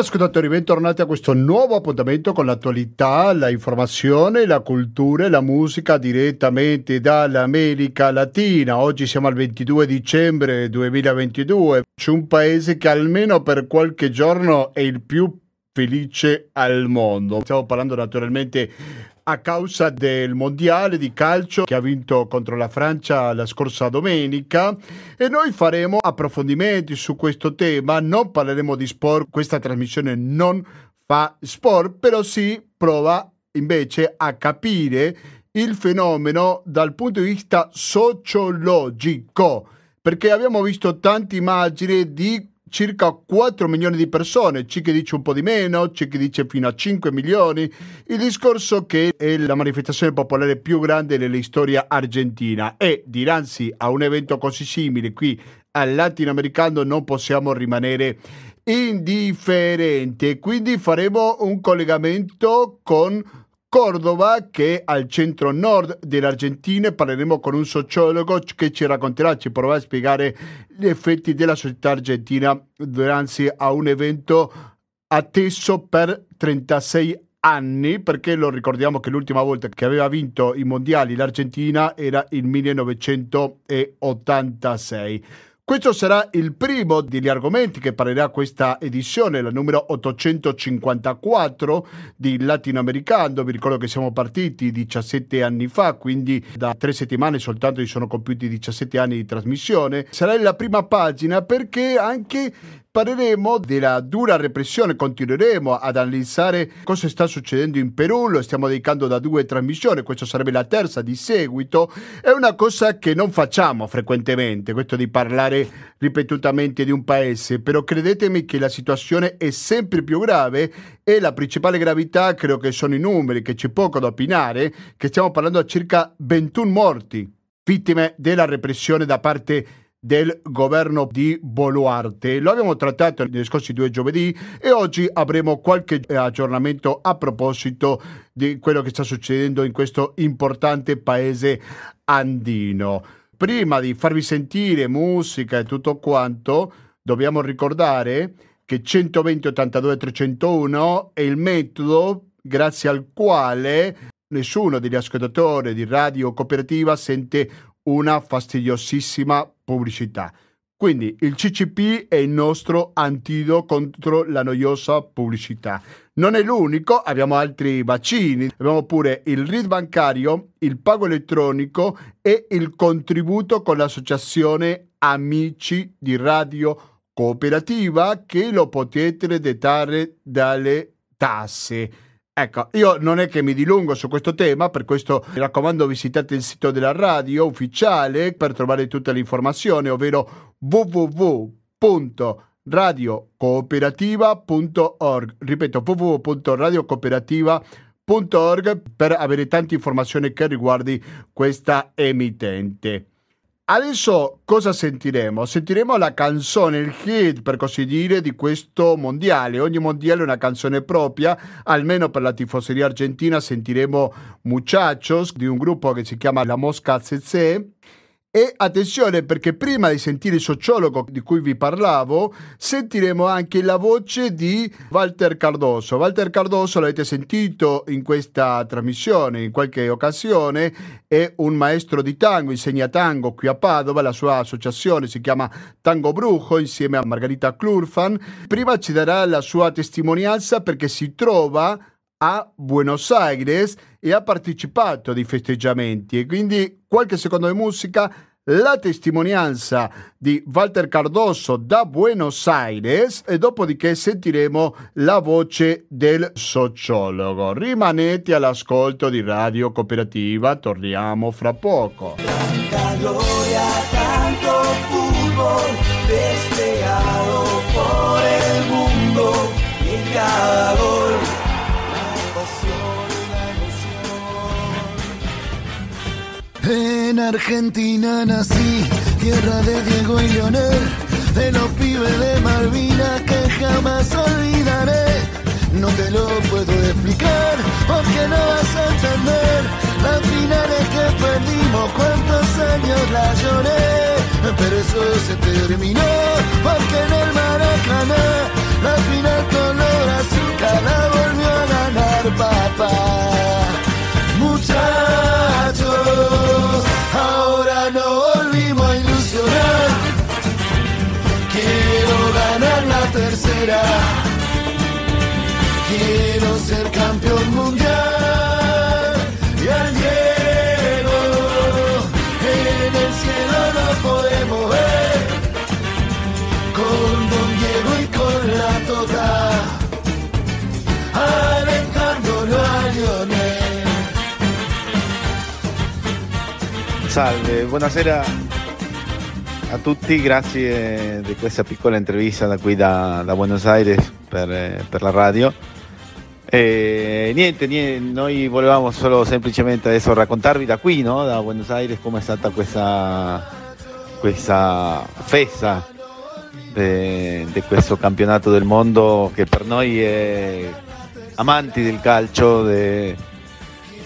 ascoltatori, bentornati a questo nuovo appuntamento con l'attualità, la informazione, la cultura e la musica direttamente dall'America Latina. Oggi siamo al 22 dicembre 2022. C'è un paese che almeno per qualche giorno è il più felice al mondo. Stiamo parlando naturalmente a causa del mondiale di calcio che ha vinto contro la Francia la scorsa domenica e noi faremo approfondimenti su questo tema, non parleremo di sport, questa trasmissione non fa sport, però si prova invece a capire il fenomeno dal punto di vista sociologico, perché abbiamo visto tante immagini di circa 4 milioni di persone, c'è chi dice un po' di meno, c'è chi dice fino a 5 milioni. Il discorso che è la manifestazione popolare più grande nella storia argentina e dinanzi a un evento così simile qui al latinoamericano non possiamo rimanere indifferenti. Quindi faremo un collegamento con Cordova che è al centro nord dell'Argentina parleremo con un sociologo che ci racconterà, ci proverà a spiegare gli effetti della società argentina durante a un evento atteso per 36 anni, perché lo ricordiamo che l'ultima volta che aveva vinto i mondiali l'Argentina era il 1986. Questo sarà il primo degli argomenti che parlerà questa edizione, la numero 854 di Latinoamericano. Vi ricordo che siamo partiti 17 anni fa, quindi da tre settimane soltanto ci sono compiuti 17 anni di trasmissione. Sarà la prima pagina perché anche Parleremo della dura repressione, continueremo ad analizzare cosa sta succedendo in Perù, lo stiamo dedicando da due trasmissioni, questa sarebbe la terza di seguito, è una cosa che non facciamo frequentemente, questo di parlare ripetutamente di un paese, però credetemi che la situazione è sempre più grave e la principale gravità credo che sono i numeri, che c'è poco da opinare, che stiamo parlando di circa 21 morti, vittime della repressione da parte di del governo di Boluarte. Lo abbiamo trattato negli scorsi due giovedì e oggi avremo qualche aggiornamento a proposito di quello che sta succedendo in questo importante paese andino. Prima di farvi sentire musica e tutto quanto, dobbiamo ricordare che 120 82 301 è il metodo grazie al quale nessuno degli ascoltatori di radio cooperativa sente una fastidiosissima pubblicità. Quindi il CCP è il nostro antidoto contro la noiosa pubblicità. Non è l'unico, abbiamo altri vaccini, abbiamo pure il RID bancario, il pago elettronico e il contributo con l'associazione Amici di Radio Cooperativa che lo potete dettare dalle tasse. Ecco, io non è che mi dilungo su questo tema, per questo mi raccomando visitate il sito della radio ufficiale per trovare tutte le informazioni, ovvero www.radiocooperativa.org. Ripeto, www.radiocooperativa.org per avere tante informazioni che riguardi questa emittente. Adesso cosa sentiremo? Sentiremo la canzone, il hit per così dire di questo mondiale. Ogni mondiale è una canzone propria, almeno per la tifoseria argentina sentiremo Muchachos di un gruppo che si chiama La Mosca Zezé e attenzione perché prima di sentire il sociologo di cui vi parlavo, sentiremo anche la voce di Walter Cardoso. Walter Cardoso l'avete sentito in questa trasmissione in qualche occasione, è un maestro di tango, insegna tango qui a Padova, la sua associazione si chiama Tango Brujo insieme a Margarita Klurfan. Prima ci darà la sua testimonianza perché si trova a Buenos Aires e ha partecipato ai festeggiamenti e quindi qualche secondo di musica la testimonianza di Walter Cardoso da Buenos Aires e dopodiché sentiremo la voce del sociologo. Rimanete all'ascolto di Radio Cooperativa, torniamo fra poco. Tanta gloria, tanto fútbol En Argentina nací, tierra de Diego y Leonel, de los pibes de Malvinas que jamás olvidaré. No te lo puedo explicar porque no vas a entender las finales que perdimos, cuántos años la lloré. Pero eso se terminó porque en el Maracaná la final con los la volvió a ganar papá. Muchachos, ahora no volvimos a ilusionar. Quiero ganar la tercera. Quiero ser campeón mundial. Salve, buonasera a tutti, grazie di questa piccola intervista da qui da, da Buenos Aires per, per la radio. E niente, niente, noi volevamo solo semplicemente adesso raccontarvi da qui, no? da Buenos Aires, come è stata questa, questa festa di questo campionato del mondo che per noi è amanti del calcio, de-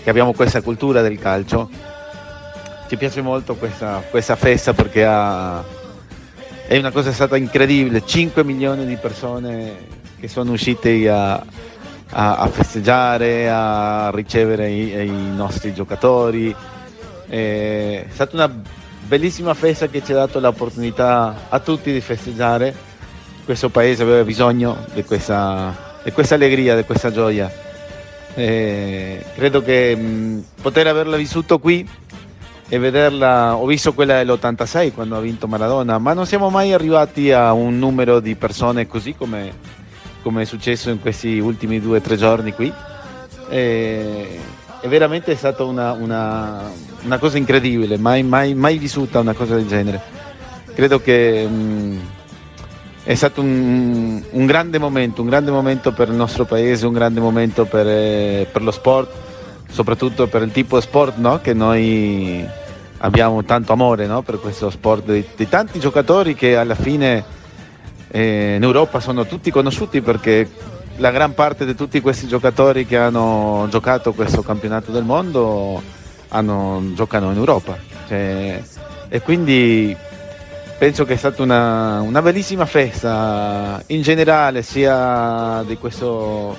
che abbiamo questa cultura del calcio ci piace molto questa, questa festa perché ha- è una cosa stata incredibile, 5 milioni di persone che sono uscite a, a- a festeggiare, a ricevere i, i nostri giocatori. È stata una bellissima festa che ci ha dato l'opportunità a tutti di festeggiare. Questo paese aveva bisogno di questa, di questa allegria, di questa gioia. E credo che mh, poter averla vissuto qui e vederla, ho visto quella dell'86 quando ha vinto Maradona, ma non siamo mai arrivati a un numero di persone così come, come è successo in questi ultimi due o tre giorni qui. E, è veramente stata una, una- una cosa incredibile, mai, mai- mai vissuta una cosa del genere. Credo che mh, è stato un, un grande momento, un grande momento per il nostro paese, un grande momento per, eh, per lo sport, soprattutto per il tipo sport no? che noi abbiamo tanto amore no? per questo sport di, di tanti giocatori che alla fine eh, in Europa sono tutti conosciuti perché la gran parte di tutti questi giocatori che hanno giocato questo campionato del mondo hanno- giocano in Europa. Cioè, e quindi penso che è stata una, una bellissima festa in generale, sia di, questo,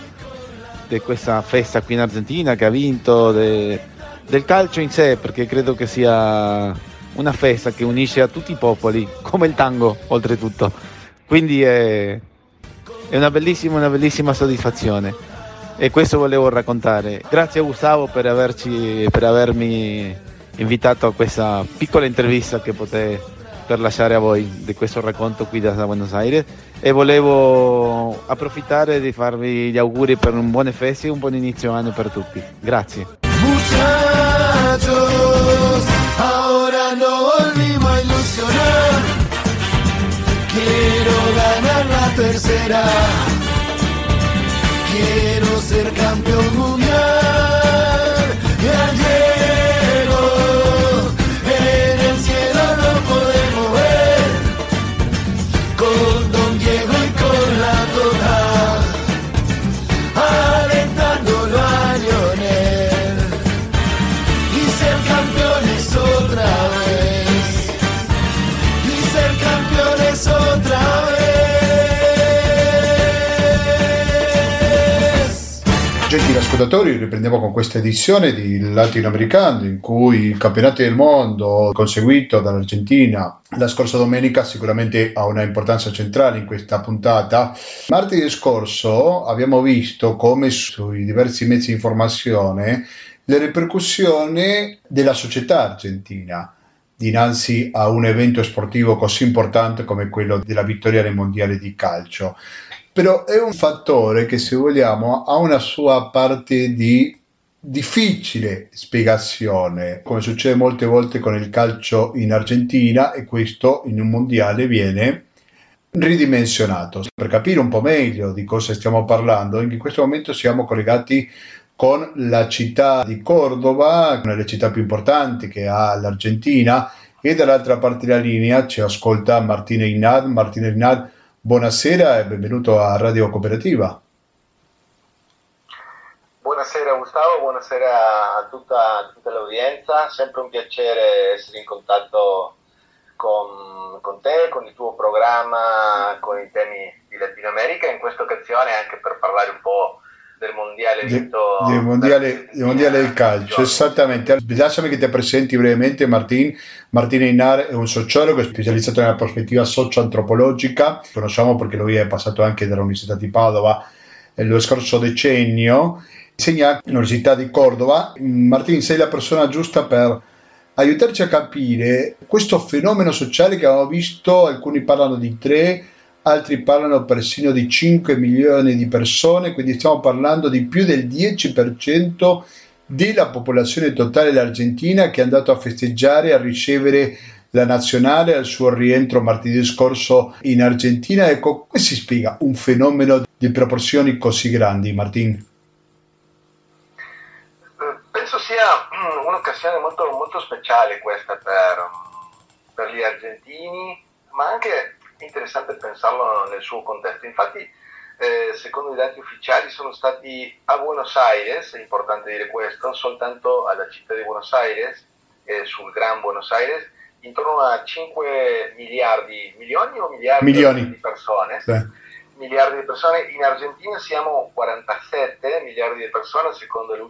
di questa festa qui in Argentina che ha vinto, de- del calcio in sé, perché credo che sia una festa che unisce a tutti i popoli, come il tango oltretutto. Quindi è, è una bellissima, una bellissima soddisfazione e questo volevo raccontare. Grazie a Gustavo per, averci, per avermi invitato a questa piccola intervista che potete per lasciare a voi di questo racconto qui da Buenos Aires e volevo approfittare di farvi gli auguri per un buone feste e un buon inizio anno per tutti. Grazie. Muchachos, ahora no volvimos a ilusionar. Quiero ganar la tercera. Ascoltatori, riprendiamo con questa edizione di Latinoamericano in cui il campionato del mondo conseguito dall'Argentina la scorsa domenica sicuramente ha una importanza centrale in questa puntata. Martedì scorso abbiamo visto come sui diversi mezzi di informazione le ripercussioni della società argentina dinanzi a un evento sportivo così importante come quello della vittoria nei mondiali di calcio però è un fattore che se vogliamo ha una sua parte di difficile spiegazione, come succede molte volte con il calcio in Argentina e questo in un mondiale viene ridimensionato. Per capire un po' meglio di cosa stiamo parlando, in questo momento siamo collegati con la città di Cordova, una delle città più importanti che ha l'Argentina, e dall'altra parte della linea ci ascolta Martina Ignad. Martina Ignad, buonasera e benvenuto a Radio Cooperativa. Buonasera Gustavo, buonasera a tutta, tutta l'udienza, sempre un piacere essere in contatto con, con te, con il tuo programma, con i temi di Latino America, in questa occasione anche per parlare un po' del mondiale vinto de, del mondiale, del mondiale del calcio esattamente. Lasciami che ti presenti brevemente Martin Martin Einar è un sociologo specializzato nella prospettiva socio-antropologica. Conosciamo perché lui è passato anche dall'Università di Padova lo scorso decennio. Insegna all'Università di Cordova. Martin sei la persona giusta per aiutarci a capire questo fenomeno sociale che abbiamo visto alcuni parlano di tre altri parlano persino di 5 milioni di persone, quindi stiamo parlando di più del 10% della popolazione totale dell'Argentina che è andato a festeggiare, a ricevere la nazionale al suo rientro martedì scorso in Argentina. Ecco, come si spiega un fenomeno di proporzioni così grandi, Martin? Eh, penso sia un'occasione molto, molto speciale questa per, per gli argentini, ma anche interessante pensarlo nel suo contesto. Infatti, eh, secondo i dati ufficiali, sono stati a Buenos Aires, è importante dire questo, soltanto alla città di Buenos Aires, eh, sul Gran Buenos Aires, intorno a 5 miliardi, milioni o miliardi milioni. di persone. Sì. Miliardi di persone, in Argentina siamo 47 miliardi di persone secondo le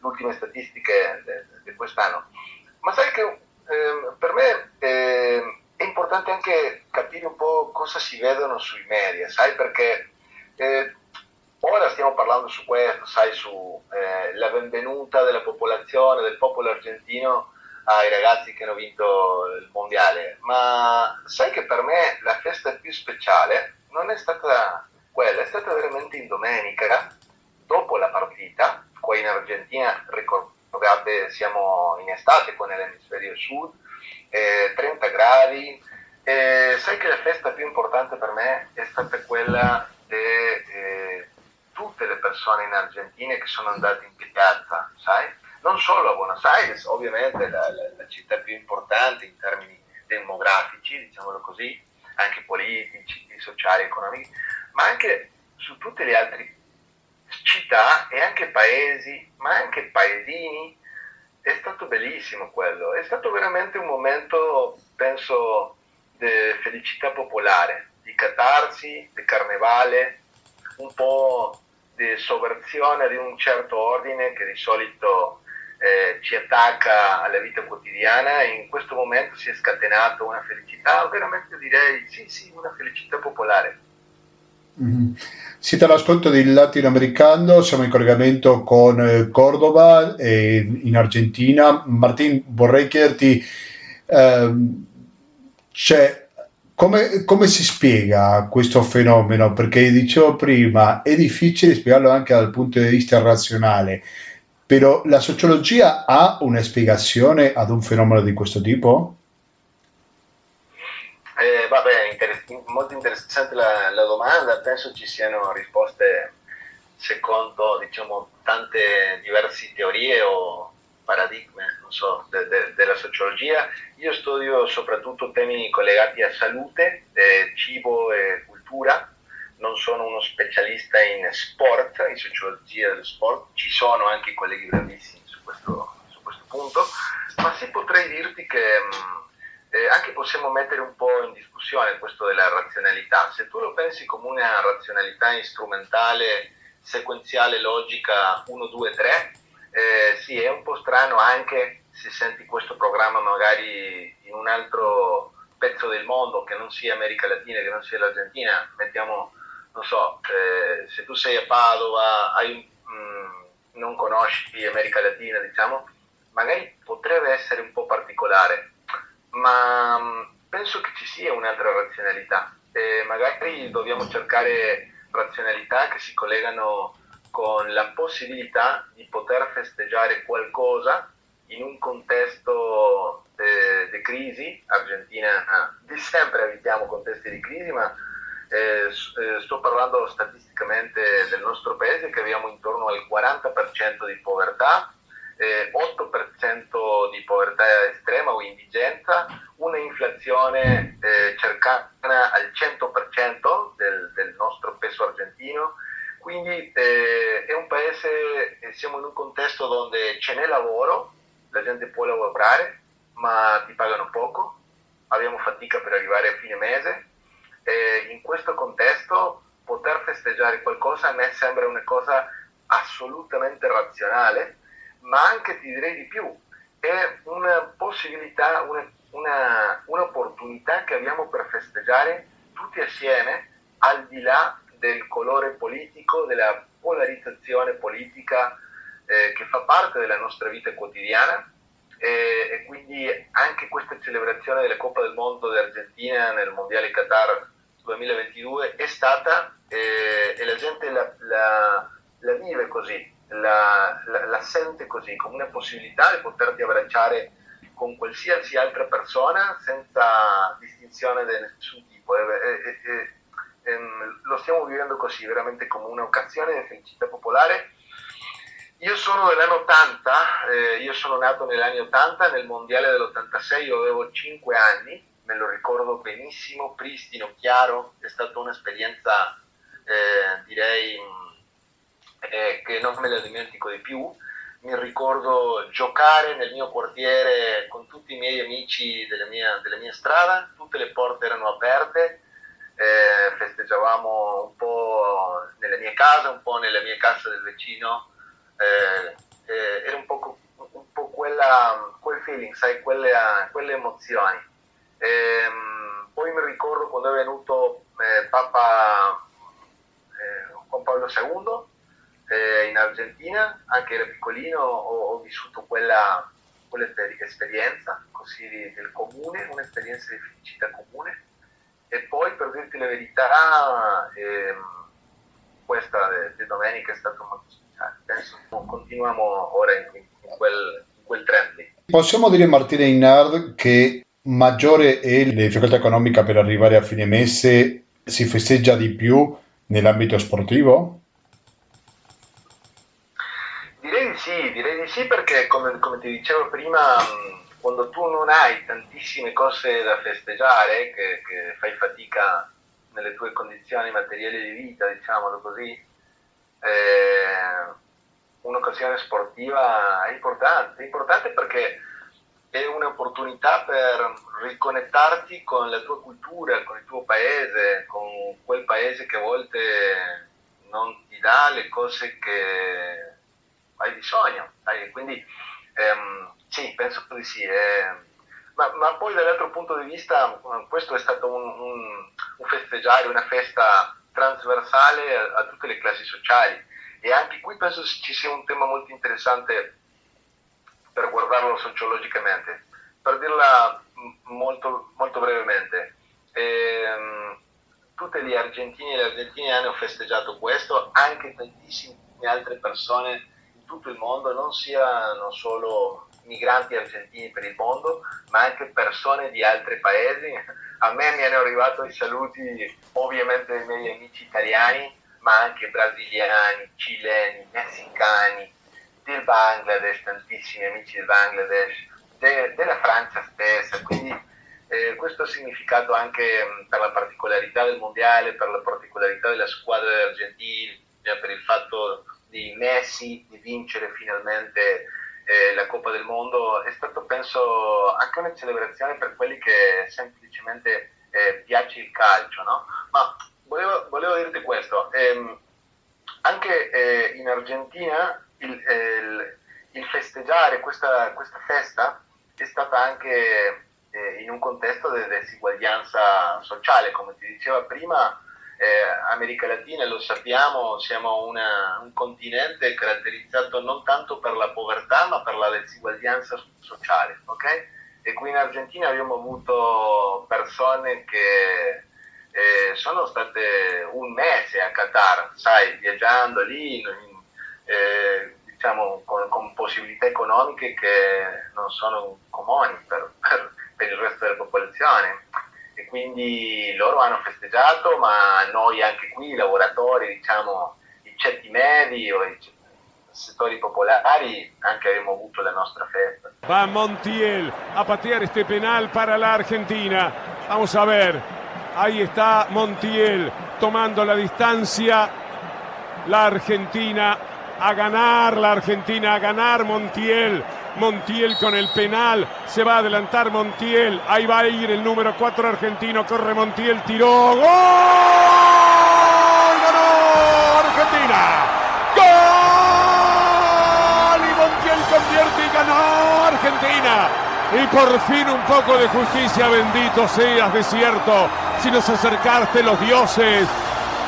ultime statistiche di quest'anno. Ma sai che eh, per me eh, è importante anche capire un po' cosa si vedono sui media, sai perché eh, ora stiamo parlando su questo, sai, sulla eh, benvenuta della popolazione, del popolo argentino ai ragazzi che hanno vinto il mondiale, ma sai che per me la festa più speciale non è stata quella, è stata veramente in domenica, dopo la partita, qua in Argentina, ricordate, siamo in estate qua nell'emisferio sud, eh, 30 gradi. Eh, sai che la festa più importante per me è stata quella di eh, tutte le persone in Argentina che sono andate in piazza, sai? Non solo a Buenos Aires, ovviamente la, la, la città più importante in termini demografici, diciamolo così, anche politici, sociali, economici, ma anche su tutte le altre città e anche paesi, ma anche paesini è stato bellissimo quello, è stato veramente un momento, penso, di felicità popolare, di catarsi, di carnevale, un po' di sovversione di un certo ordine che di solito eh, ci attacca alla vita quotidiana e in questo momento si è scatenata una felicità, veramente direi sì, sì, una felicità popolare. Mm-hmm. Siete all'ascolto del latinoamericano, siamo in collegamento con Cordova eh, in Argentina. Martin, vorrei chiederti, eh, cioè, come, come, si spiega questo fenomeno? Perché dicevo prima, è difficile spiegarlo anche dal punto di vista razionale, però la sociologia ha una spiegazione ad un fenomeno di questo tipo? Eh, vabbè, molto interessante la, la, domanda, penso ci siano risposte secondo diciamo, tante diverse teorie o paradigmi so, de- de- della sociologia. Io studio soprattutto temi collegati a salute, eh, cibo e cultura. Non sono uno specialista in sport, in sociologia dello sport, ci sono anche colleghi bravissimi su questo, su questo punto, ma sì potrei dirti che mh, eh, anche possiamo mettere un po' in discussione questo della razionalità. Se tu lo pensi come una razionalità strumentale, sequenziale, logica 1, 2, 3, eh, sì, è un po' strano anche se senti questo programma magari in un altro pezzo del mondo che non sia America Latina, che non sia l'Argentina, mettiamo, non so, eh, se tu sei a Padova, hai, mh, mm, non conosci America Latina, diciamo, magari potrebbe essere un po' particolare ma mm, penso che ci sia un'altra razionalità. E magari dobbiamo cercare razionalità che si collegano con la possibilità di poter festeggiare qualcosa in un contesto eh, di crisi, Argentina di sempre abitiamo contesti di crisi, ma eh, eh, sto parlando statisticamente del nostro paese che abbiamo intorno al 40% di povertà, eh, 8% di povertà estrema o indigenza, una inflazione eh, cercana al 100% del, del, nostro peso argentino, quindi eh, è un paese, eh, siamo in un contesto dove ce n'è lavoro, la gente può lavorare, ma ti pagano poco, abbiamo fatica per arrivare a fine mese. in questo contesto poter festeggiare qualcosa a me sembra una cosa assolutamente razionale, ma anche ti direi di più, è una possibilità, una, una, un'opportunità che abbiamo per festeggiare tutti assieme, al di là del colore politico, della polarizzazione politica eh, che fa parte della nostra vita quotidiana. E, e, quindi anche questa celebrazione della Coppa del Mondo d'Argentina nel Mondiale Qatar 2022 è stata eh, e la gente la, la, la vive così, la, la, sente così, come una possibilità di poterti abbracciare con qualsiasi altra persona senza distinzione di nessun tipo. E, e, e, ehm, lo stiamo vivendo così, veramente come un'occasione di felicità popolare. Io sono dell'anno 80, eh, io sono nato negli anni 80, nel mondiale dell'86 io avevo 5 anni, me lo ricordo benissimo, pristino, chiaro, è stata un'esperienza eh, direi eh, che non me la dimentico di più. Mi ricordo giocare nel mio quartiere con tutti i miei amici della mia, della mia strada, tutte le porte erano aperte, eh, festeggiavamo un po' nella mia casa, un po' nella mia casa del vicino, eh, era un po', un po quella, quel feeling, sai, quelle, quelle emozioni. Ehm, poi mi ricordo quando è venuto eh, Papa eh, Juan Paolo II eh, in Argentina, anche ero piccolino, ho, ho vissuto quella, quella esperienza così del comune, un'esperienza di felicità comune. E poi per dirti la verità, ehm, questa di domenica è stata molto speciale. Penso che continuiamo ora in, in, quel, in quel trend. Possiamo dire, Martina Inard, che maggiore è la difficoltà economica per arrivare a fine mese, si festeggia di più nell'ambito sportivo? Direi di sì, direi di sì perché come, come ti dicevo prima, quando tu non hai tantissime cose da festeggiare, che, che fai fatica nelle tue condizioni materiali di vita, diciamolo così, eh, un'occasione sportiva è importante, è importante perché è un'opportunità per riconnetterti con la tua cultura, con il tuo paese, con quel paese che a volte non ti dà le cose che hai bisogno. Dai? Quindi ehm, sì, penso di sì. Eh. Ma, ma, poi dall'altro punto di vista questo è stato un, un, un festeggiare, una festa trasversale a, a, tutte le classi sociali e anche qui penso ci sia un tema molto interessante per guardarlo sociologicamente. Per dirla molto, molto brevemente, ehm, tutte le argentine e le argentine hanno festeggiato questo, anche tantissime altre persone tutto il mondo, non siano solo migranti argentini per il mondo, ma anche persone di altri paesi. A me mi hanno arrivato i saluti ovviamente dei miei amici italiani, ma anche brasiliani, cileni, messicani, del Bangladesh, tantissimi amici del Bangladesh, de, della Francia stessa. Quindi eh, questo ha significato anche mh, per la particolarità del mondiale, per la particolarità della squadra argentina, per il fatto di Messi di vincere finalmente eh, la Coppa del Mondo è stato penso anche una celebrazione per quelli che semplicemente eh, piace il calcio, no? Ma volevo, volevo dirti questo, ehm, anche eh, in Argentina il, eh, il, il festeggiare questa, questa, festa è stata anche eh, in un contesto di disuguaglianza sociale, come ti diceva prima, eh, America Latina, lo sappiamo, siamo una, un continente caratterizzato non tanto per la povertà ma per la disuguaglianza sociale, ok? E qui in Argentina abbiamo avuto persone che eh, sono state un mese a Qatar, sai, viaggiando lì, in, eh, diciamo, con, con, possibilità economiche che non sono comuni per, per, per il resto della popolazione e quindi loro hanno festeggiato, ma noi anche qui, i lavoratori, diciamo, i ceti medi o i settori popolari, anche abbiamo avuto la nostra festa. Va Montiel a patear este penal para la Argentina. Vamos a ver, ahí está Montiel tomando la distancia. La Argentina a ganar, la Argentina a ganar, Montiel Montiel con el penal. Se va a adelantar Montiel. Ahí va a ir el número 4 argentino. Corre Montiel. Tiró. ¡Gol! ¡Ganó Argentina! ¡Gol! Y Montiel convierte y ganó Argentina. Y por fin un poco de justicia. Bendito seas, desierto. Si nos acercaste los dioses,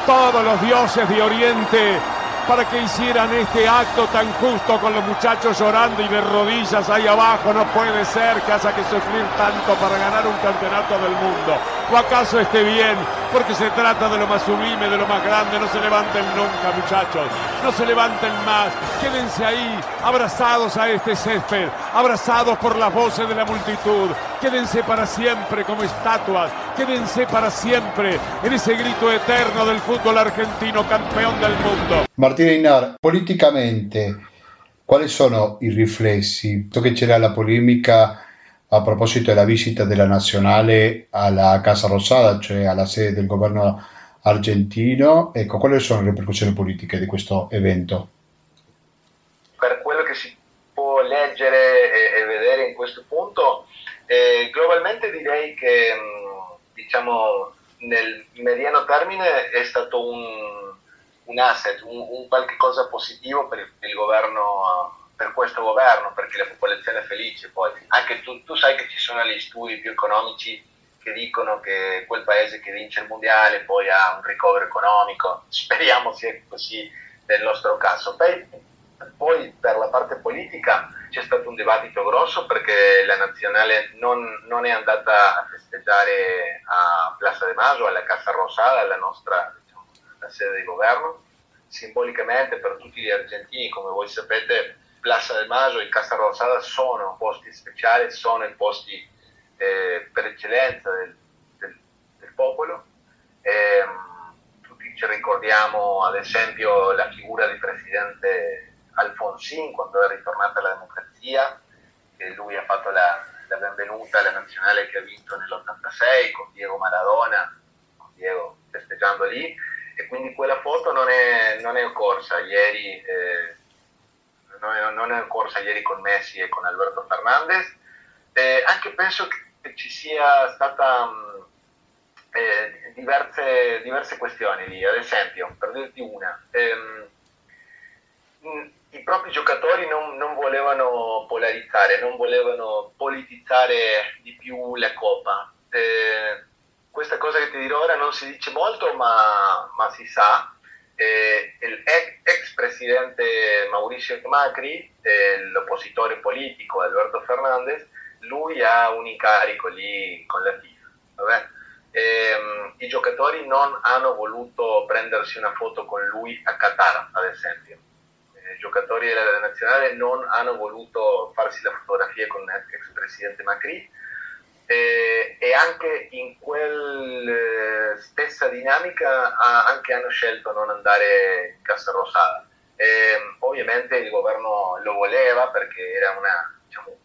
todos los dioses de Oriente para que hicieran este acto tan justo con los muchachos llorando y de rodillas ahí abajo. No puede ser que haya que sufrir tanto para ganar un campeonato del mundo. ¿O acaso esté bien? Porque se trata de lo más sublime, de lo más grande. No se levanten nunca, muchachos. No se levanten más. Quédense ahí, abrazados a este césped, abrazados por las voces de la multitud. Quédense para siempre como estatuas. Quédense para siempre en ese grito eterno del fútbol argentino, campeón del mundo. Martina Inar, politicamente, quali sono i riflessi? So che c'era la polemica a proposito della visita della nazionale alla Casa Rosada, cioè alla sede del governo argentino. Ecco, quali sono le ripercussioni politiche di questo evento? Eh, globalmente direi che diciamo nel mediano termine è stato un, un asset, un, un qualche cosa positivo per il governo per questo governo, perché la popolazione è felice. Poi anche tu, tu sai che ci sono gli studi più economici che dicono che quel paese che vince il mondiale poi ha un ricovero economico. Speriamo sia così nel nostro caso. Poi, poi per la parte politica c'è stato un dibattito grosso perché la nazionale non, non è andata a festeggiare a Plaza de Mayo, alla Casa Rosada, la nostra diciamo, la sede di governo. Simbolicamente per tutti gli argentini, come voi sapete, Plaza del Maso e Casa Rosada sono posti speciali, sono i posti eh, per eccellenza del, del, del popolo. Eh, tutti ci ricordiamo ad esempio la figura del presidente Alfonsín quando è ritornata la democrazia, che lui ha fatto la, la benvenuta alla nazionale che ha vinto nell'86 con Diego Maradona, con Diego festeggiando lì, e quindi quella foto non è, non è occorsa ieri. Eh, non è corsa ieri con Messi e con Alberto Fernandez. Eh, anche penso che ci sia stata mh, eh, diverse, diverse, questioni lì, ad esempio, per dirti una, ehm, i propri giocatori non, non, volevano polarizzare, non volevano politizzare di più la Coppa. Eh, questa cosa che ti dirò ora non si dice molto, ma, ma si sa, eh, ex presidente Mauricio Macri, l'oppositore politico Alberto Fernandez, lui ha un incarico lì con la FIFA. Eh, I giocatori non hanno voluto prendersi una foto con lui a Qatar, ad esempio. Giocatori della nazionale non hanno voluto farsi la fotografia con l'ex presidente Macri e, e anche in quella stessa dinamica ha, hanno scelto non andare in Cassa Rosada. E, ovviamente il governo lo voleva perché era una, diciamo,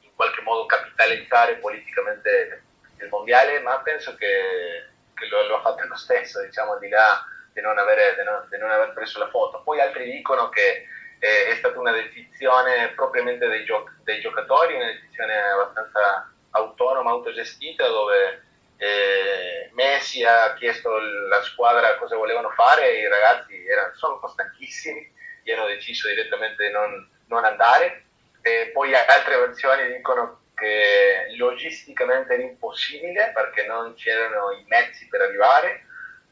in qualche modo capitalizzare politicamente il mondiale, ma penso che, che lo, lo, ha fatto lo stesso, diciamo, di là di non, avere, di, non, di non aver preso la foto. Poi altri dicono che eh, è stata una decisione propriamente dei, gio- dei giocatori, una decisione abbastanza autonoma, autogestita, dove eh, Messi ha chiesto alla squadra cosa volevano fare e i ragazzi erano, sono un po' stanchissimi e hanno deciso direttamente di non, non andare. E poi altre versioni dicono che logisticamente era impossibile perché non c'erano i mezzi per arrivare,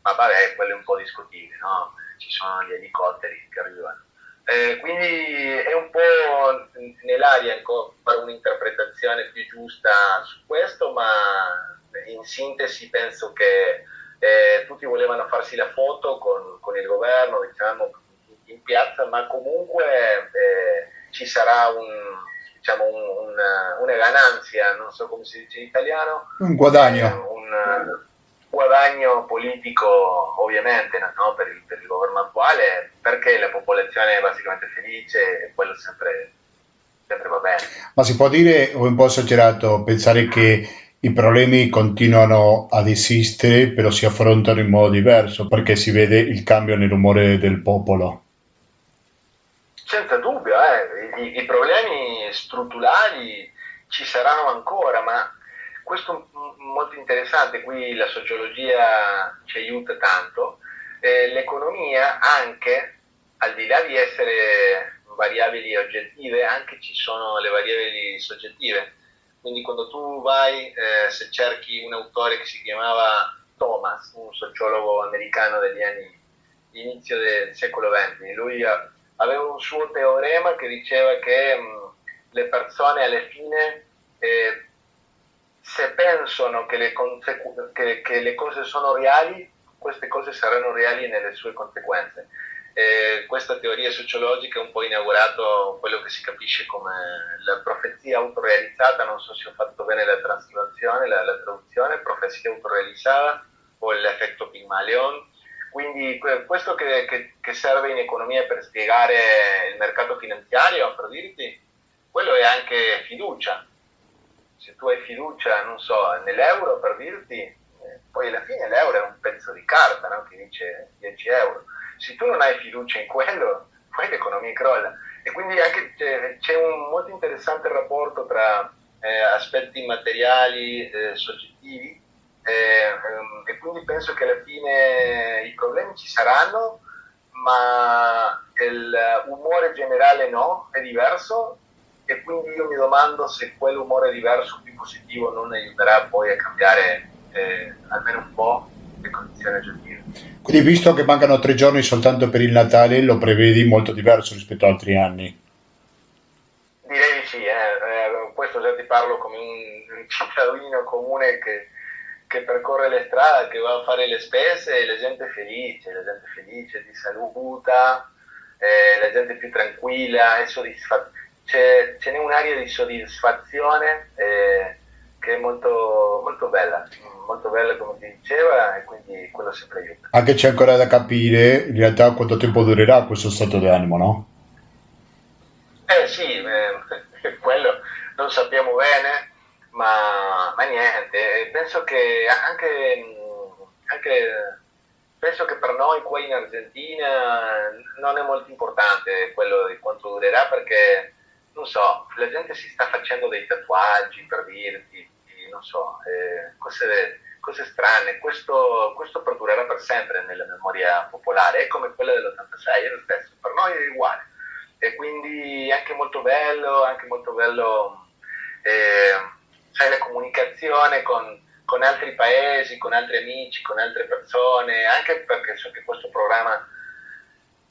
ma vabbè, quello è un po' discutibile, no? ci sono gli elicotteri che arrivano. Eh, quindi è un po' nell'aria fare un'interpretazione più giusta su questo, ma in sintesi penso che eh, tutti volevano farsi la foto con, con, il governo, diciamo, in piazza, ma comunque eh, ci sarà un, diciamo, un, una, una gananzia, non so come si dice in italiano. Un guadagno. Eh, un, guadagno politico ovviamente no? per, il, per, il, governo attuale perché la popolazione è basicamente felice e quello sempre, sempre va bene. Ma si può dire, o è un po' esagerato, pensare che i problemi continuano ad esistere però si affrontano in modo diverso perché si vede il cambio nell'umore del popolo? Senza dubbio, eh. I, i problemi strutturali ci saranno ancora, ma questo è molto interessante, qui la sociologia ci aiuta tanto, eh, l'economia anche, al di là di essere variabili oggettive, anche ci sono le variabili soggettive. Quindi quando tu vai, eh, se cerchi un autore che si chiamava Thomas, un sociologo americano degli anni inizio del secolo XX, lui aveva un suo teorema che diceva che mh, le persone alla fine eh, se pensano che le, consecu- che, che le, cose sono reali, queste cose saranno reali nelle sue conseguenze. Eh, questa teoria sociologica ha un po' inaugurato quello che si capisce come la profezia autorealizzata, non so se ho fatto bene la traslazione, la, la traduzione, profezia autorealizzata o l'effetto Pygmalion. Quindi questo che, che, che serve in economia per spiegare il mercato finanziario, per dirti, quello è anche fiducia. Se tu hai fiducia, non so, nell'euro per dirti, eh, poi alla fine l'euro è un pezzo di carta no? che dice 10 euro. Se tu non hai fiducia in quello, poi l'economia crolla. E quindi anche c'è, c'è un molto interessante rapporto tra eh, aspetti materiali, eh, soggettivi, eh, ehm, e quindi penso che alla fine i problemi ci saranno, ma l'umore generale no, è diverso e quindi io mi domando se quell'umore diverso, più positivo, non aiuterà poi a cambiare eh, almeno un po' le condizioni oggettive. Quindi visto che mancano tre giorni soltanto per il Natale, lo prevedi molto diverso rispetto ad altri anni? Direi di sì, eh. Eh, questo già ti parlo come un, un cittadino comune che, che, percorre le strade, che va a fare le spese e la gente è felice, la gente è felice, ti saluta, eh, la gente è più tranquilla, è soddisfatta c'è, ce n'è un'area di soddisfazione eh, che è molto, molto bella, molto bella come ti diceva e quindi quello sempre aiuta. Anche c'è ancora da capire in realtà quanto tempo durerà questo stato di animo, no? Eh sì, eh, quello non sappiamo bene, ma, ma niente, penso che anche, anche penso che per noi qua in Argentina non è molto importante quello di quanto durerà perché non so, la gente si sta facendo dei tatuaggi per dirti, non so, eh, cose, cose, strane. Questo, questo, perdurerà per sempre nella memoria popolare, è come quella dell'86, è lo stesso, per noi è uguale. E quindi è anche molto bello, anche molto bello, eh, sai, la comunicazione con, con altri paesi, con altri amici, con altre persone, anche perché so che questo programma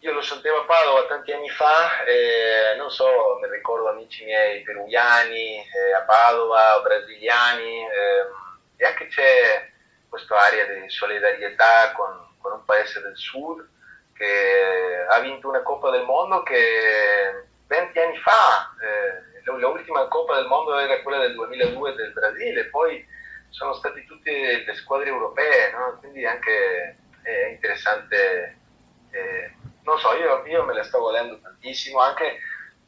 io lo sentivo a Padova tanti anni fa, eh, non so, mi ricordo amici miei peruviani eh, a Padova, brasiliani, eh, e anche c'è questa area di solidarietà con, con, un paese del sud che ha vinto una Coppa del Mondo che 20 anni fa, eh, l'ultima Coppa del Mondo era quella del 2002 del Brasile, poi sono state tutte le squadre europee, no? quindi anche è interessante eh, non so, io, io, me le sto volendo tantissimo, anche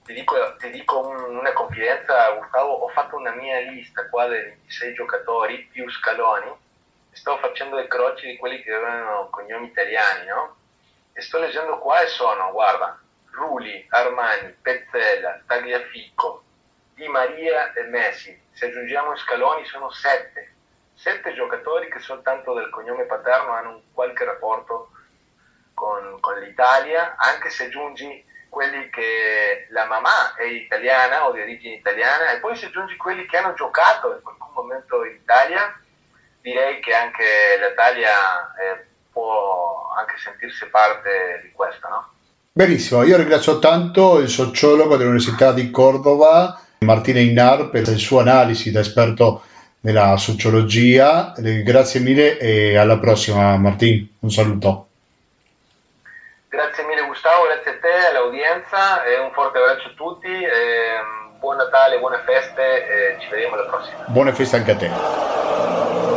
ti dico, ti dico un, una confidenza, Gustavo, ho fatto una mia lista qua dei 26 giocatori più scaloni, sto facendo le croci di quelli che avevano cognomi italiani, no? E sto leggendo qua e sono, guarda, Ruli, Armani, Pezzella, Tagliafico, Di Maria e Messi. Se aggiungiamo scaloni sono sette. Sette giocatori che soltanto del cognome paterno hanno un qualche rapporto con, con l'Italia, anche se aggiungi quelli che la mamma è italiana o di origine italiana e poi se aggiungi quelli che hanno giocato in qualche momento in Italia, direi che anche l'Italia eh, può anche sentirsi parte di questo, no? Benissimo, io ringrazio tanto il sociologo dell'Università di Cordova, Martina Inar, per il suo analisi da esperto nella sociologia. Grazie mille e alla prossima Martin, un saluto. Grazie mille Gustavo, grazie a te, all'audienza e un forte abbraccio a tutti. buon Natale, buone feste e ci vediamo alla prossima. Buone feste anche a te.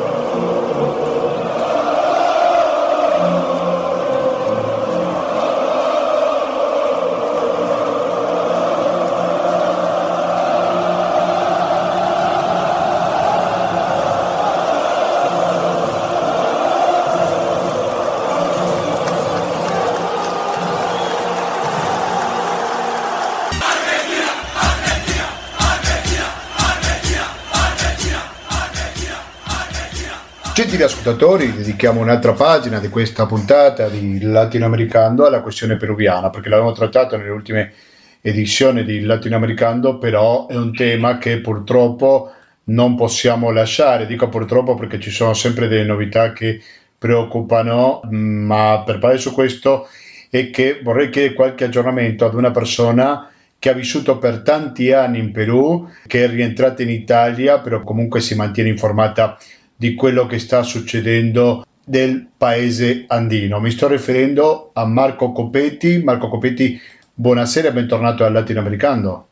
Ascoltatori, dedichiamo un'altra pagina di questa puntata di Latinoamericano alla questione peruviana, perché l'abbiamo trattato nelle ultime edizione di Latinoamericano, però è un tema che purtroppo non possiamo lasciare. Dico purtroppo perché ci sono sempre delle novità che preoccupano, ma per parlare su questo è che vorrei chiedere qualche aggiornamento ad una persona che ha vissuto per tanti anni in Perù, che è rientrata in Italia, però comunque si mantiene informata di quello che sta succedendo del paese andino. Mi sto riferendo a Marco Copetti. Marco Copetti, buonasera e bentornato al Latinoamericano.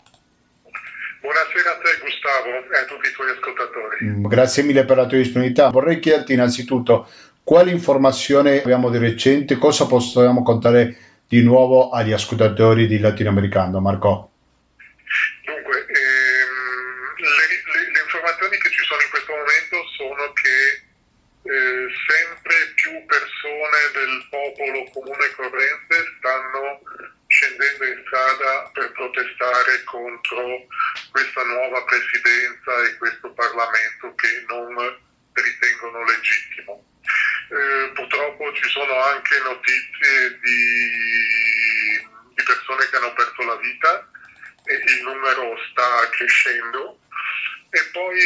Buonasera a te Gustavo e a tutti i tuoi ascoltatori. Mm, grazie mille per la tua disponibilità. Vorrei chiederti innanzitutto quali informazioni abbiamo di recente, cosa possiamo contare di nuovo agli ascoltatori di Latinoamericano, Marco? Dunque, ehm, le, le, le, informazioni che ci sono in questo momento sono che eh, sempre più persone del popolo comune e corrente stanno scendendo in strada per protestare contro questa nuova presidenza e questo Parlamento che non ritengono legittimo. Eh, purtroppo ci sono anche notizie di, di, persone che hanno perso la vita e il numero sta crescendo. E poi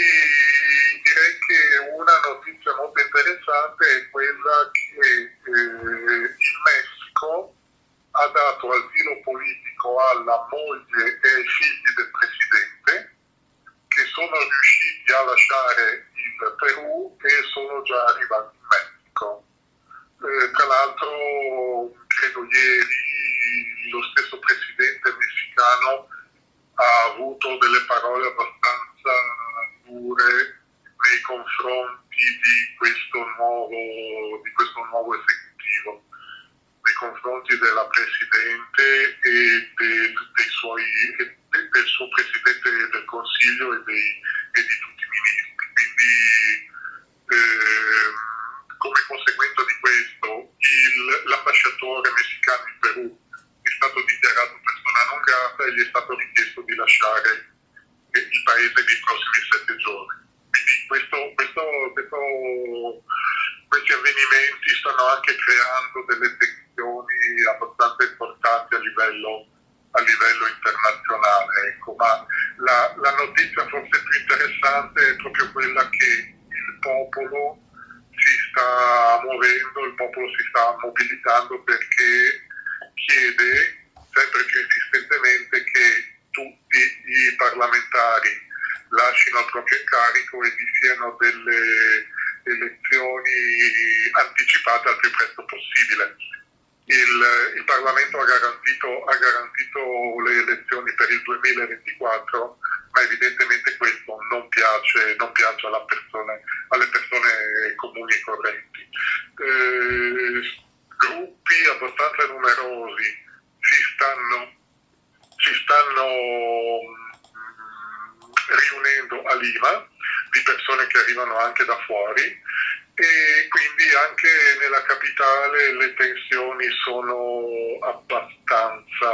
direi che una notizia molto interessante è quella che eh, il Messico ha dato asilo politico alla moglie e ai figli del presidente che sono riusciti a lasciare il Perù e sono già arrivati in Messico. Eh, tra l'altro, credo ieri lo stesso presidente messicano ha avuto delle parole abbastanza dure nei confronti di questo nuovo, di questo nuovo esecutivo, nei confronti della Presidente e del, dei suoi, del suo Presidente del Consiglio e, dei, e di tutti i ministri. Quindi eh, come conseguenza di questo il, l'ambasciatore messicano in Perù è stato dichiarato persona non grata e gli è stato richiesto di lasciare il paese nei prossimi sette giorni. Quindi questo, questo, questo, questi avvenimenti stanno anche creando delle tensioni abbastanza importanti a livello, a livello internazionale. Ecco. Ma la, la notizia forse più interessante è proprio quella che il popolo si sta muovendo, il popolo si sta mobilitando perché chiede sempre più insistentemente che tutti i parlamentari lasciano il proprio incarico e vi siano delle elezioni anticipate al più presto possibile. Il, il Parlamento ha garantito, ha garantito le elezioni per il 2024 ma evidentemente questo non piace, non piace persone, alle persone comuni e correnti. Eh, gruppi abbastanza numerosi si stanno, si stanno mm, riunendo a Lima di persone che arrivano anche da fuori e quindi anche nella capitale le tensioni sono abbastanza,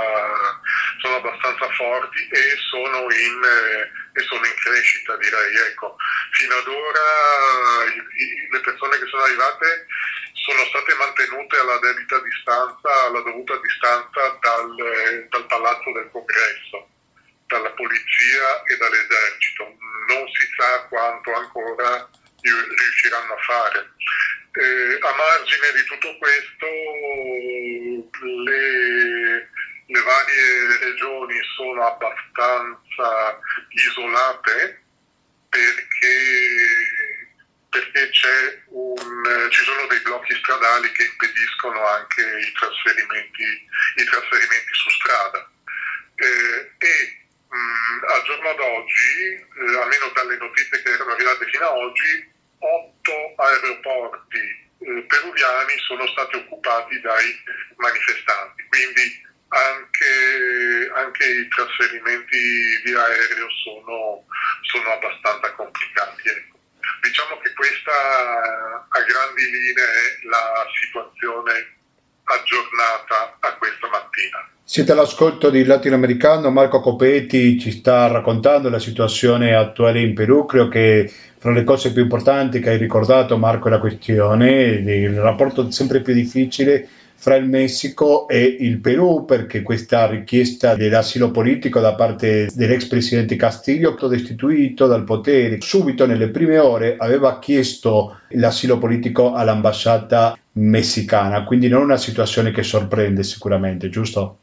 sono abbastanza forti e sono, in, eh, e sono in crescita direi. Ecco, fino ad ora i, i, le persone che sono arrivate sono state mantenute alla debita distanza, alla dovuta distanza dal, dal Palazzo del Congresso, dalla polizia e dall'esercito. Non si sa quanto ancora riusciranno a fare. Eh, a margine di tutto questo le, le varie regioni sono abbastanza isolate perché, perché un, ci sono dei blocchi stradali che impediscono anche i trasferimenti, i trasferimenti su strada. Eh, e mh, al giorno d'oggi, eh, almeno dalle notizie che erano arrivate fino ad oggi, otto aeroporti eh, peruviani sono stati occupati dai manifestanti, quindi anche, anche i trasferimenti via aereo sono, sono abbastanza complicati. Ecco. Diciamo che questa a grandi linee è la situazione aggiornata a questa mattina. Siete all'ascolto di Latinoamericano, Marco Copetti ci sta raccontando la situazione attuale in Perù, credo che fra le cose più importanti che hai ricordato Marco è la questione del rapporto sempre più difficile fra il Messico e il Perù perché questa richiesta dell'asilo politico da parte dell'ex presidente Castillo, destituito dal potere, subito nelle prime ore aveva chiesto l'asilo politico all'ambasciata messicana, quindi non una situazione che sorprende sicuramente, giusto?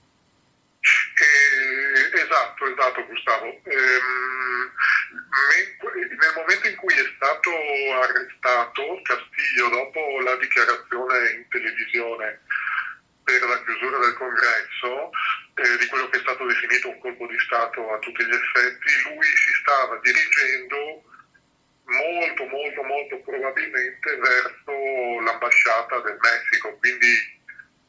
Eh, esatto, esatto Gustavo. Ehm, nel momento in cui è stato arrestato Castillo dopo la dichiarazione in televisione per la chiusura del congresso eh, di quello che è stato definito un colpo di Stato a tutti gli effetti, lui si stava dirigendo molto, molto, molto probabilmente verso l'ambasciata del Messico, quindi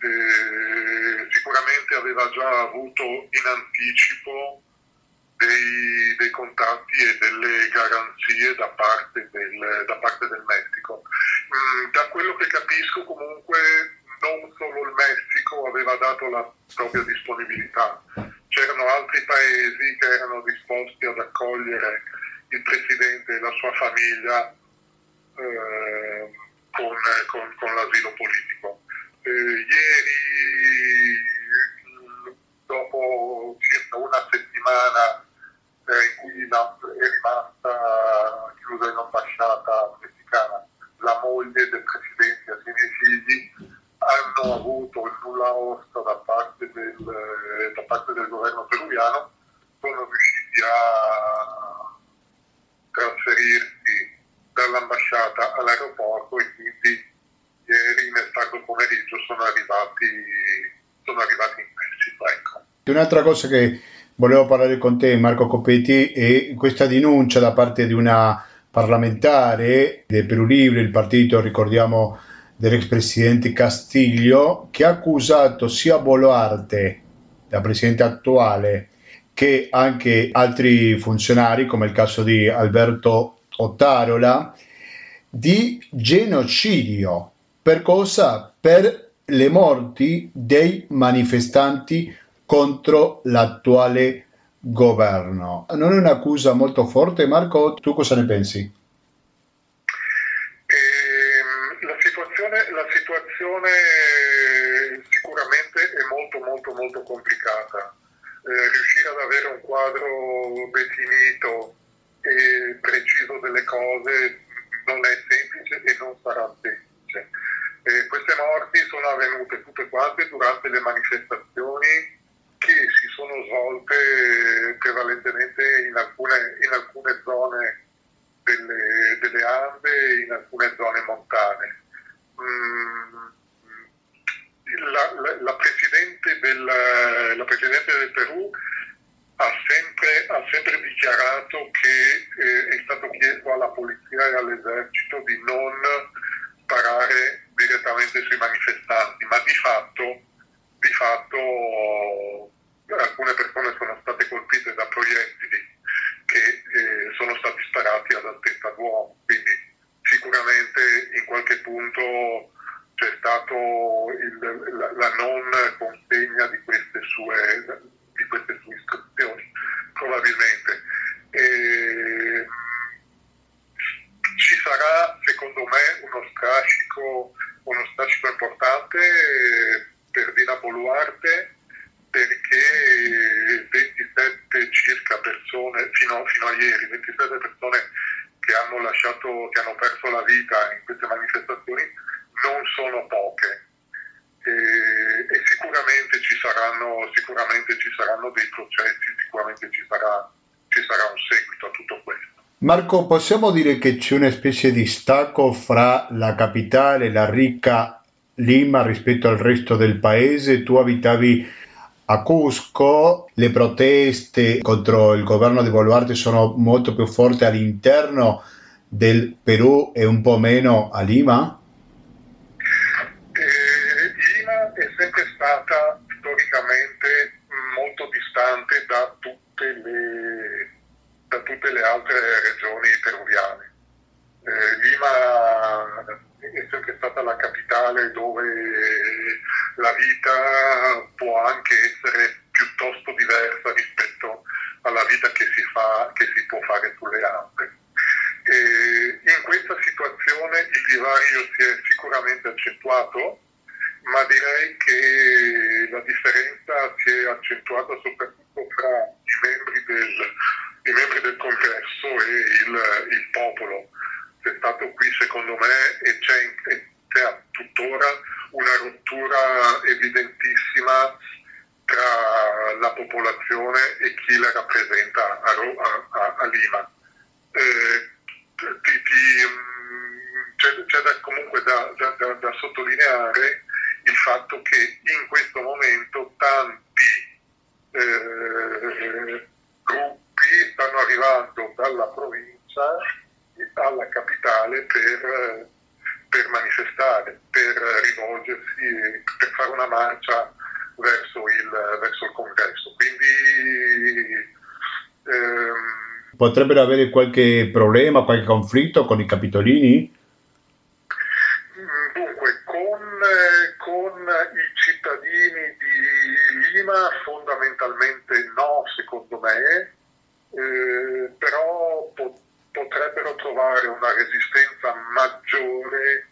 eh, sicuramente aveva già avuto in anticipo dei, dei, contatti e delle garanzie da parte del, da parte del Messico. Mm, da quello che capisco comunque non solo il Messico aveva dato la propria disponibilità, c'erano altri paesi che erano disposti ad accogliere il Presidente e la sua famiglia eh, con, con, con, l'asilo politico. Eh, ieri, dopo circa una settimana eh, in cui la, è rimasta chiusa in ambasciata messicana la moglie del Presidente assieme ai figli, hanno avuto il nulla osta da parte del, da parte del governo peruviano, sono riusciti a trasferirsi dall'ambasciata all'aeroporto e quindi ieri nel tardo pomeriggio sono arrivati, sono arrivati in Messico. Ecco. Un'altra cosa che volevo parlare con te Marco Copetti è questa denuncia da parte di una parlamentare del Perù Libre, il partito, ricordiamo, dell'ex presidente Castiglio che ha accusato sia Boluarte, la presidente attuale, che anche altri funzionari, come il caso di Alberto Ottarola, di genocidio. Per cosa? Per le morti dei manifestanti contro l'attuale governo. Non è un'accusa molto forte, Marco? Tu cosa ne pensi? Situazione sicuramente è molto molto molto complicata. Eh, riuscire ad avere un quadro definito e preciso delle cose non è semplice e non sarà semplice. Eh, queste morti sono avvenute tutte quante durante le manifestazioni che si sono svolte prevalentemente in alcune, in alcune zone delle, delle Ande e in alcune zone montane. Mm, la, la, presidente del, la, Presidente del, Perù ha sempre, ha sempre dichiarato che eh, è stato chiesto alla polizia e all'esercito di non sparare direttamente sui manifestanti, ma di fatto, di fatto alcune persone sono state colpite da proiettili che eh, sono stati sparati ad altezza d'uomo, quindi sicuramente in qualche punto c'è stato il, la, la, non consegna di queste sue, di queste sue istruzioni, probabilmente. E, ci sarà, secondo me, uno strascico, uno strascico importante per Dina Boluarte perché 27 circa persone, fino, fino a ieri, 27 persone che hanno, lasciato, che hanno perso la vita in queste manifestazioni non sono poche e, e sicuramente, ci saranno, sicuramente ci saranno dei processi, sicuramente ci sarà, ci sarà un seguito a tutto questo. Marco, possiamo dire che c'è una specie di stacco fra la capitale, la ricca Lima rispetto al resto del paese? Tu abitavi a Cusco, le proteste contro il governo di Boluarte sono molto più forti all'interno del Perù e un po' meno a Lima? stata storicamente molto distante da tutte le, da tutte le altre regioni peruviane. Eh, Lima è sempre stata la capitale dove la vita può anche essere piuttosto diversa rispetto alla vita che si, fa, che si può fare sulle Alpe. E in questa situazione il divario si è sicuramente accentuato ma direi che la differenza si è accentuata soprattutto tra i membri del, i membri del congresso e il, il popolo. C'è stato qui, secondo me, e c'è, c'è tuttora una rottura evidentissima tra la popolazione e chi la rappresenta a, a, a Lima. Eh, ti, ti, mm, c'è, c'è da, comunque da, da, da, sottolineare il fatto che in questo momento tanti eh, gruppi stanno arrivando dalla provincia alla capitale per, per manifestare, per rivolgersi, per fare una marcia verso il, verso il congresso. Quindi ehm, potrebbero avere qualche problema, qualche conflitto con i capitolini? Mm, dunque, con, con i cittadini di Lima fondamentalmente no, secondo me, eh, però po- potrebbero trovare una resistenza maggiore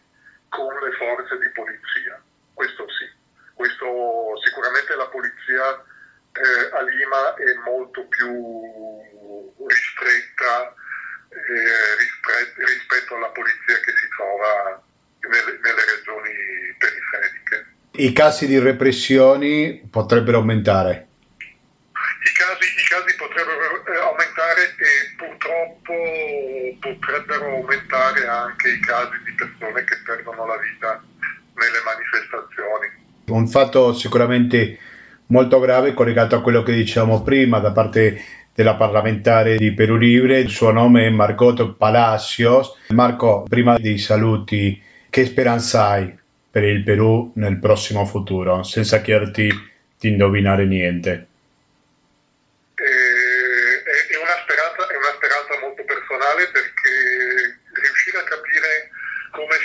con le forze di polizia, questo sì questo sicuramente la polizia eh, a Lima è molto più ristretta eh, rispetto, rispetto alla polizia che si trova nelle, nelle regioni periferiche. I casi di repressioni potrebbero aumentare? I casi, i casi potrebbero eh, aumentare e purtroppo potrebbero aumentare anche i casi di persone che perdono la vita nelle manifestazioni un fatto sicuramente molto grave collegato a quello che dicevamo prima da parte della parlamentare di Perù Libre, il suo nome è Margot Palacios. Marco, prima dei saluti, che speranza hai per il Perù nel prossimo futuro, senza chiederti di indovinare niente? Eh, è, una speranza, è una speranza molto personale perché riuscire a capire come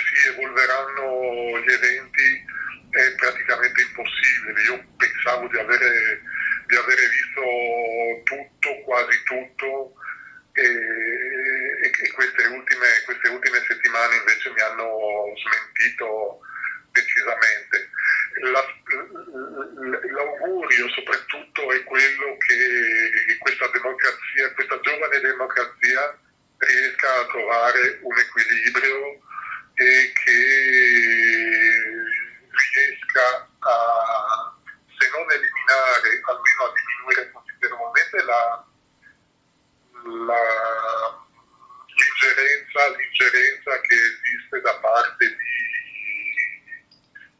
si evolveranno gli eventi è praticamente impossibile. Io pensavo di avere, di avere visto tutto, quasi tutto, e, e, e queste, ultime, queste, ultime, settimane invece mi hanno smentito decisamente. La, l'augurio soprattutto è quello che questa democrazia, questa giovane democrazia riesca a trovare un equilibrio e che riesca a, se non eliminare, almeno a diminuire considerevolmente la, la, l'ingerenza, l'ingerenza, che esiste da parte di,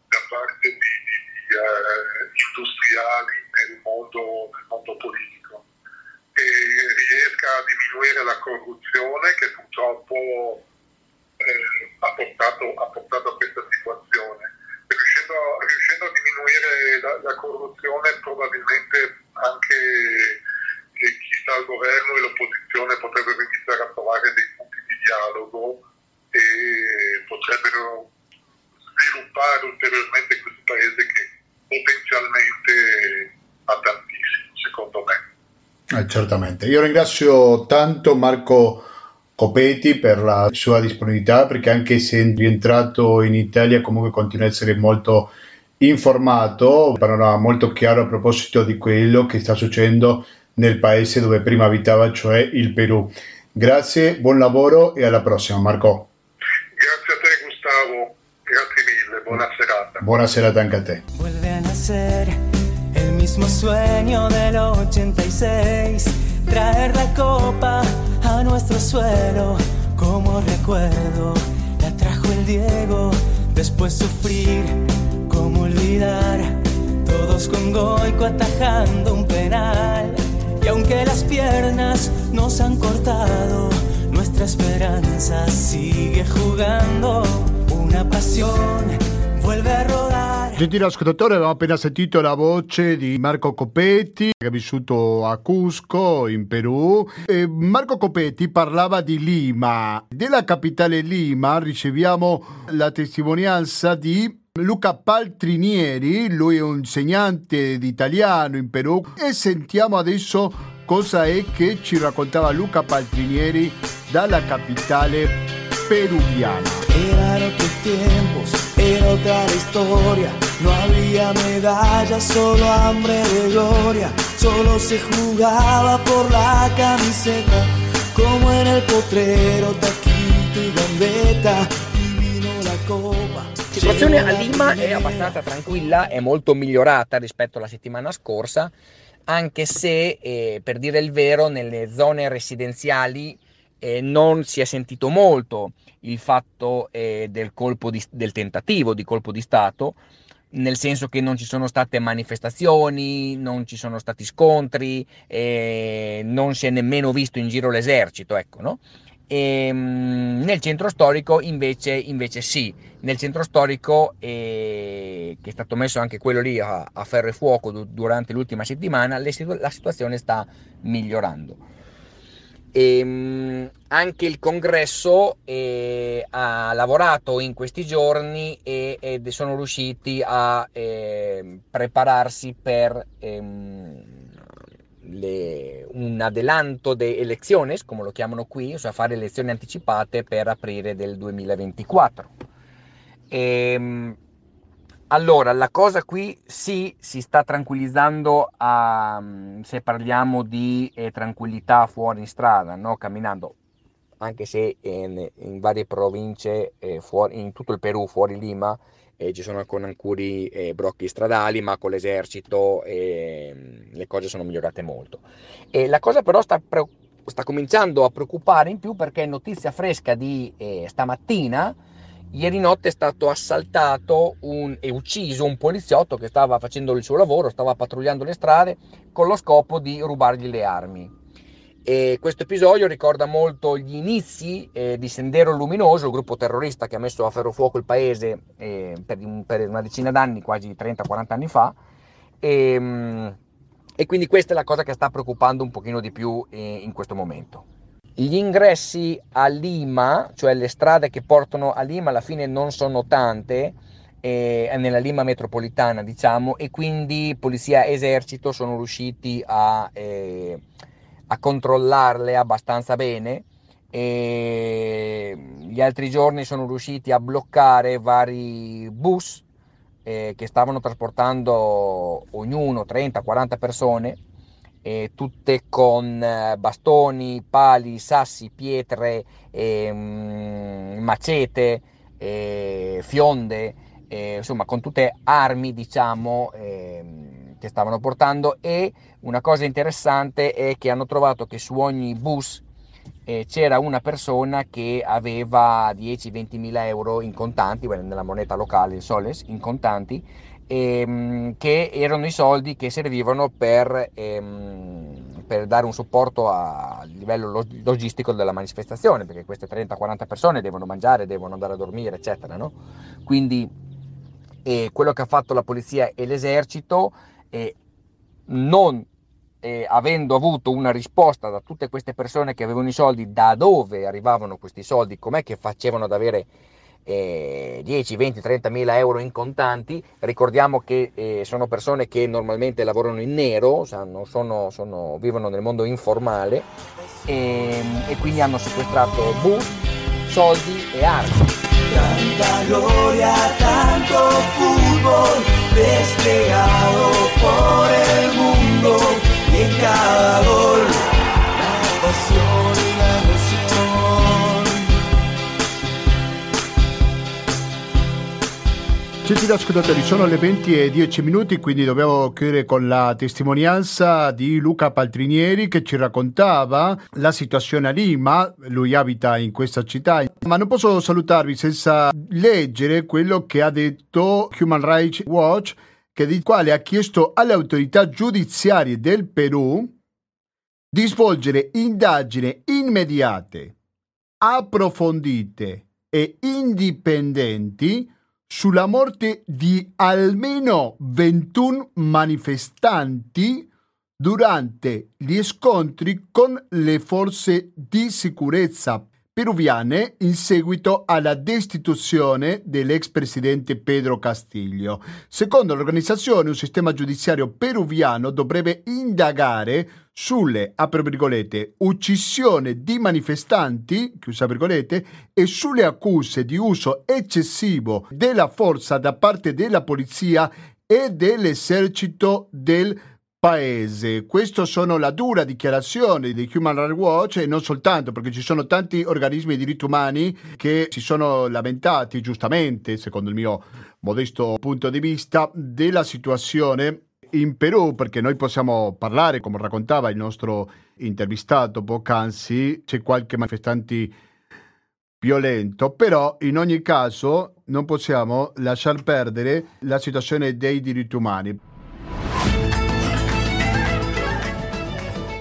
da parte di, di uh, industriali nel mondo, nel mondo politico. E riesca a diminuire la corruzione che purtroppo eh, ha, portato, ha portato a questa situazione riuscendo, riuscendo a diminuire la, la, corruzione probabilmente anche chi sta al governo e l'opposizione potrebbero iniziare a trovare dei punti di dialogo e potrebbero sviluppare ulteriormente questo paese che potenzialmente ha tantissimo, secondo me. Eh, certamente. Io ringrazio tanto Marco Copetti per la sua disponibilità perché anche se è rientrato in Italia comunque continua a essere molto informato, un panorama molto chiaro a proposito di quello che sta succedendo nel paese dove prima abitava, cioè il Perù. Grazie, buon lavoro e alla prossima Marco. Grazie a te Gustavo, grazie mille, buona serata. Buona serata anche a te. Vuelve a nacer el mismo sueño del 86, traer la copa a nuestro suelo como recuerdo. La trajo el Diego, después sufrir, como olvidar. Todos con Goico atajando un penal. Y aunque las piernas nos han cortado, nuestra esperanza sigue jugando. Una pasión vuelve a rodar. Gentile ascoltatore, abbiamo appena sentito la voce di Marco Copetti, che ha vissuto a Cusco, in Perù. E Marco Copetti parlava di Lima. Della capitale Lima riceviamo la testimonianza di Luca Paltrinieri, lui è un insegnante di italiano in Perù e sentiamo adesso cosa è che ci raccontava Luca Paltrinieri dalla capitale peruviana. Tiempos era otra la historia. No había medallas, solo hambre de gloria. Solo se jugaba por la camiseta, como en el potrero, taquito y gambetta. Y vino la copa. La situazione a Lima è abbastanza tranquilla, è molto migliorata rispetto alla settimana scorsa, anche se eh, per dire il vero nelle zone residenziali eh, non si è sentito molto il fatto eh, del, di, del tentativo di colpo di Stato, nel senso che non ci sono state manifestazioni, non ci sono stati scontri, eh, non si è nemmeno visto in giro l'esercito, ecco, no? E, ehm, nel centro storico invece, invece, sì, nel centro storico eh, che è stato messo anche quello lì a, a ferro e fuoco du- durante l'ultima settimana, le, la situazione sta migliorando. E, ehm, anche il congresso eh, ha lavorato in questi giorni e, ed sono riusciti a eh, prepararsi per ehm, le, un adelanto de elecciones, come lo chiamano qui, cioè fare elezioni anticipate per aprile del 2024. Ehm, allora, la cosa qui sì, si sta tranquillizzando a, se parliamo di eh, tranquillità fuori in strada, no? camminando, anche se in, in varie province, eh, fuori, in tutto il Perù, fuori Lima, eh, ci sono ancora alcuni eh, brocchi stradali, ma con l'esercito eh, le cose sono migliorate molto. E la cosa però sta, sta, cominciando a preoccupare in più perché notizia fresca di eh, stamattina, ieri notte è stato assaltato un, e ucciso un poliziotto che stava facendo il suo lavoro, stava pattugliando le strade con lo scopo di rubargli le armi. E questo episodio ricorda molto gli inizi eh, di Sendero Luminoso, il gruppo terrorista che ha messo a ferro fuoco il paese eh, per, per, una decina d'anni, quasi 30-40 anni fa. E, ehm, e, quindi questa è la cosa che sta preoccupando un pochino di più eh, in questo momento. Gli ingressi a Lima, cioè le strade che portano a Lima, alla fine non sono tante, eh, nella Lima metropolitana, diciamo, e quindi polizia e esercito sono riusciti a eh, a controllarle abbastanza bene e gli altri giorni sono riusciti a bloccare vari bus eh, che stavano trasportando ognuno 30-40 persone eh, tutte con eh, bastoni, pali, sassi, pietre, ehm, macete, eh, fionde, eh, insomma con tutte armi diciamo ehm, che stavano portando. E una cosa interessante è che hanno trovato che su ogni bus eh, c'era una persona che aveva 10-20 mila euro in contanti, nella moneta locale, il soles, in contanti, ehm, che erano i soldi che servivano per, ehm, per dare un supporto a livello logistico della manifestazione, perché queste 30-40 persone devono mangiare, devono andare a dormire, eccetera. No? Quindi eh, quello che ha fatto la polizia e l'esercito e non eh, avendo avuto una risposta da tutte queste persone che avevano i soldi, da dove arrivavano questi soldi, com'è che facevano ad avere eh, 10, 20, 30 mila euro in contanti, ricordiamo che eh, sono persone che normalmente lavorano in nero, sono, sono, vivono nel mondo informale e, ehm, e quindi hanno sequestrato bus, soldi e armi. Tanta gloria, tanto fútbol desplegado por el mundo y en cada gol la pasión Gentili ascoltatori, sono le 20 e 10 minuti, quindi dobbiamo chiudere con la testimonianza di Luca Paltrinieri che ci raccontava la situazione a Lima, lui abita in questa città, ma non posso salutarvi senza leggere quello che ha detto Human Rights Watch, che di quale ha chiesto alle autorità giudiziarie del Perù di svolgere indagini immediate, approfondite e indipendenti sulla morte di almeno 21 manifestanti durante gli scontri con le forze di sicurezza peruviane in seguito alla destituzione dell'ex presidente Pedro Castillo. Secondo l'organizzazione, un sistema giudiziario peruviano dovrebbe indagare sulle, apro virgolette, uccisione di manifestanti, chiusa virgolette, e sulle accuse di uso eccessivo della forza da parte della polizia e dell'esercito del paese. Queste sono la dura dichiarazione di Human Rights Watch e non soltanto perché ci sono tanti organismi di diritti umani che si sono lamentati giustamente, secondo il mio modesto punto di vista, della situazione in Perù, perché noi possiamo parlare, come raccontava il nostro intervistato poc'anzi, c'è qualche manifestante violento, però in ogni caso non possiamo lasciar perdere la situazione dei diritti umani.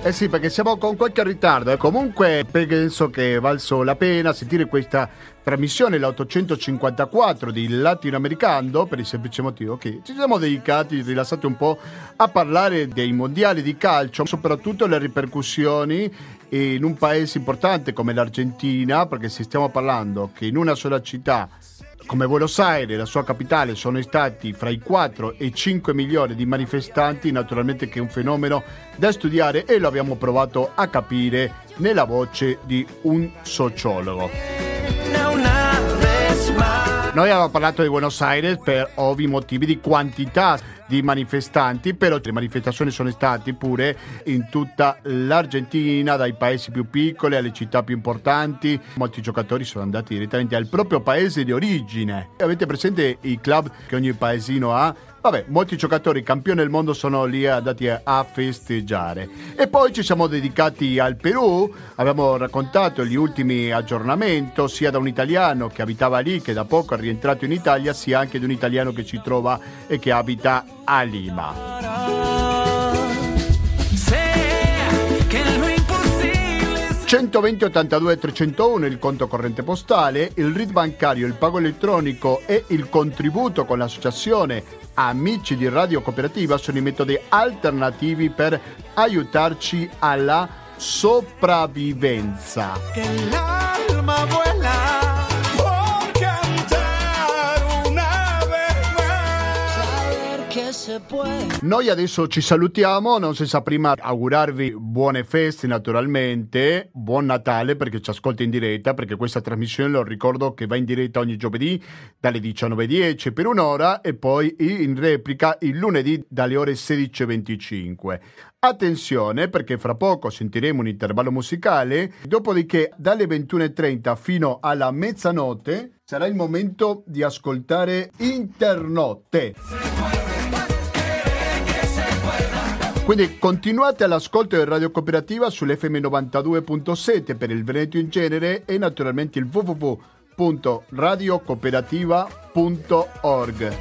Eh sì, perché siamo con qualche ritardo. Eh. Comunque penso che valso la pena sentire questa trasmissione, l'854 di Latinoamericano, per il semplice motivo che ci siamo dedicati, rilassati un po' a parlare dei mondiali di calcio, soprattutto le ripercussioni in un paese importante come l'Argentina, perché se stiamo parlando che in una sola città come Buenos Aires, la sua capitale, sono stati fra i 4 e i 5 milioni di manifestanti, naturalmente che è un fenomeno da studiare e lo abbiamo provato a capire nella voce di un sociologo. Noi abbiamo parlato di Buenos Aires per ovvi motivi di quantità di manifestanti, però le manifestazioni sono state pure in tutta l'Argentina, dai paesi più piccoli alle città più importanti. Molti giocatori sono andati direttamente al proprio paese di origine. Avete presente i club che ogni paesino ha? Vabbè, molti giocatori campioni del mondo sono lì andati a festeggiare. E poi ci siamo dedicati al Perù, abbiamo raccontato gli ultimi aggiornamenti, sia da un italiano che abitava lì, che da poco è rientrato in Italia, sia anche di un italiano che ci trova e che abita a Lima. 120 82 301 il conto corrente postale, il RID bancario, il pago elettronico e il contributo con l'associazione Amici di Radio Cooperativa sono i metodi alternativi per aiutarci alla sopravvivenza. Che l'alma vuela. Noi adesso ci salutiamo, non senza prima augurarvi buone feste naturalmente, buon Natale perché ci ascolta in diretta, perché questa trasmissione lo ricordo che va in diretta ogni giovedì dalle 19.10 per un'ora e poi in replica il lunedì dalle ore 16.25. Attenzione perché fra poco sentiremo un intervallo musicale, dopodiché dalle 21.30 fino alla mezzanotte sarà il momento di ascoltare Internotte. Quindi continuate all'ascolto di Radio Cooperativa sull'FM 92.7 per il Veneto in genere e naturalmente il www.radiocooperativa.org.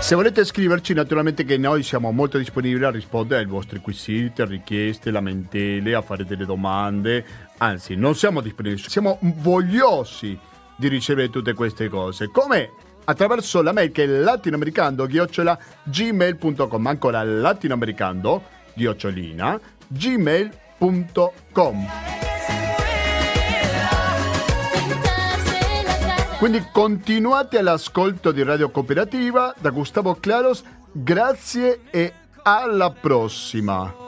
Se volete scriverci, naturalmente che noi siamo molto disponibili a rispondere ai vostri quesiti, richieste, lamentele, a fare delle domande. Anzi, non siamo disponibili, siamo vogliosi di ricevere tutte queste cose. Come attraverso la mail che è latinoamericando-gmail.com ancora latinoamericando ghiocciolina gmail.com Quindi continuate all'ascolto di Radio Cooperativa da Gustavo Claros, grazie e alla prossima.